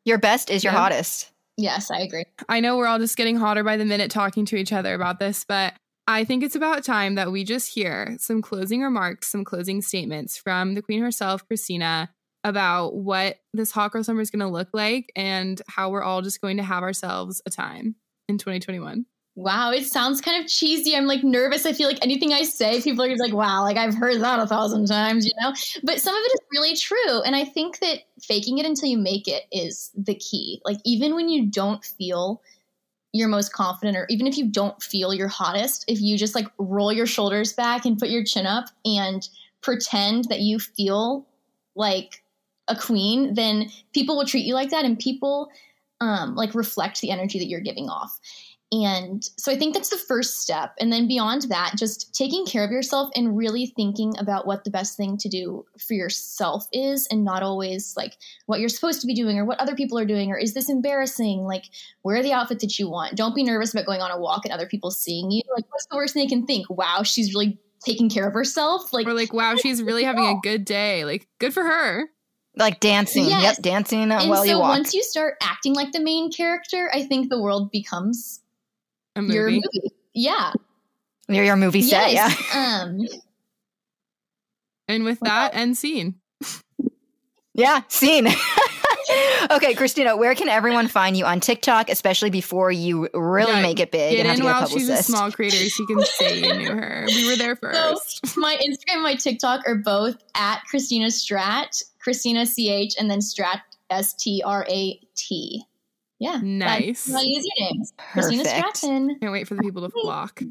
Your best is your Yeah. hottest. yes, I agree. I know we're all just getting hotter by the minute talking to each other about this, but I think it's about time that we just hear some closing remarks, some closing statements from the queen herself, Christina, about what this hot girl summer is going to look like and how we're all just going to have ourselves a time in 2021. Wow, it sounds kind of cheesy. I'm like nervous. I feel like anything I say, people are just like, wow, like I've heard that a thousand times, you know? But some of it is really true. And I think that faking it until you make it is the key. Like, even when you don't feel your most confident, or even if you don't feel your hottest, if you just like roll your shoulders back and put your chin up and pretend that you feel like a queen, then people will treat you like that and people um, like reflect the energy that you're giving off. And so I think that's the first step. And then beyond that, just taking care of yourself and really thinking about what the best thing to do for yourself is and not always like what you're supposed to be doing or what other people are doing or is this embarrassing? Like wear the outfit that you want. Don't be nervous about going on a walk and other people seeing you. Like what's the worst thing they can think? Wow, she's really taking care of herself. Like We're like, wow, she's really having a [laughs] good day. Like, good for her. Like dancing. Yes. Yep, dancing and while so you walk. once you start acting like the main character, I think the world becomes A your movie. movie. Yeah. You're your movie set, yeah. Um And with that, end scene. Yeah, scene. [laughs] okay, Christina, where can everyone find you on TikTok, especially before you really Yeah, make it big Get and have in to get a while she's a publicist? small creator so you can say you knew her. We were there [laughs] So first. my Instagram and my TikTok are both at Christina Strat, Christina CH, and then Strat S T R A T. Yeah. Nice. That's my usernames. Christina Perfect. Stratton. Can't wait for the people to flock.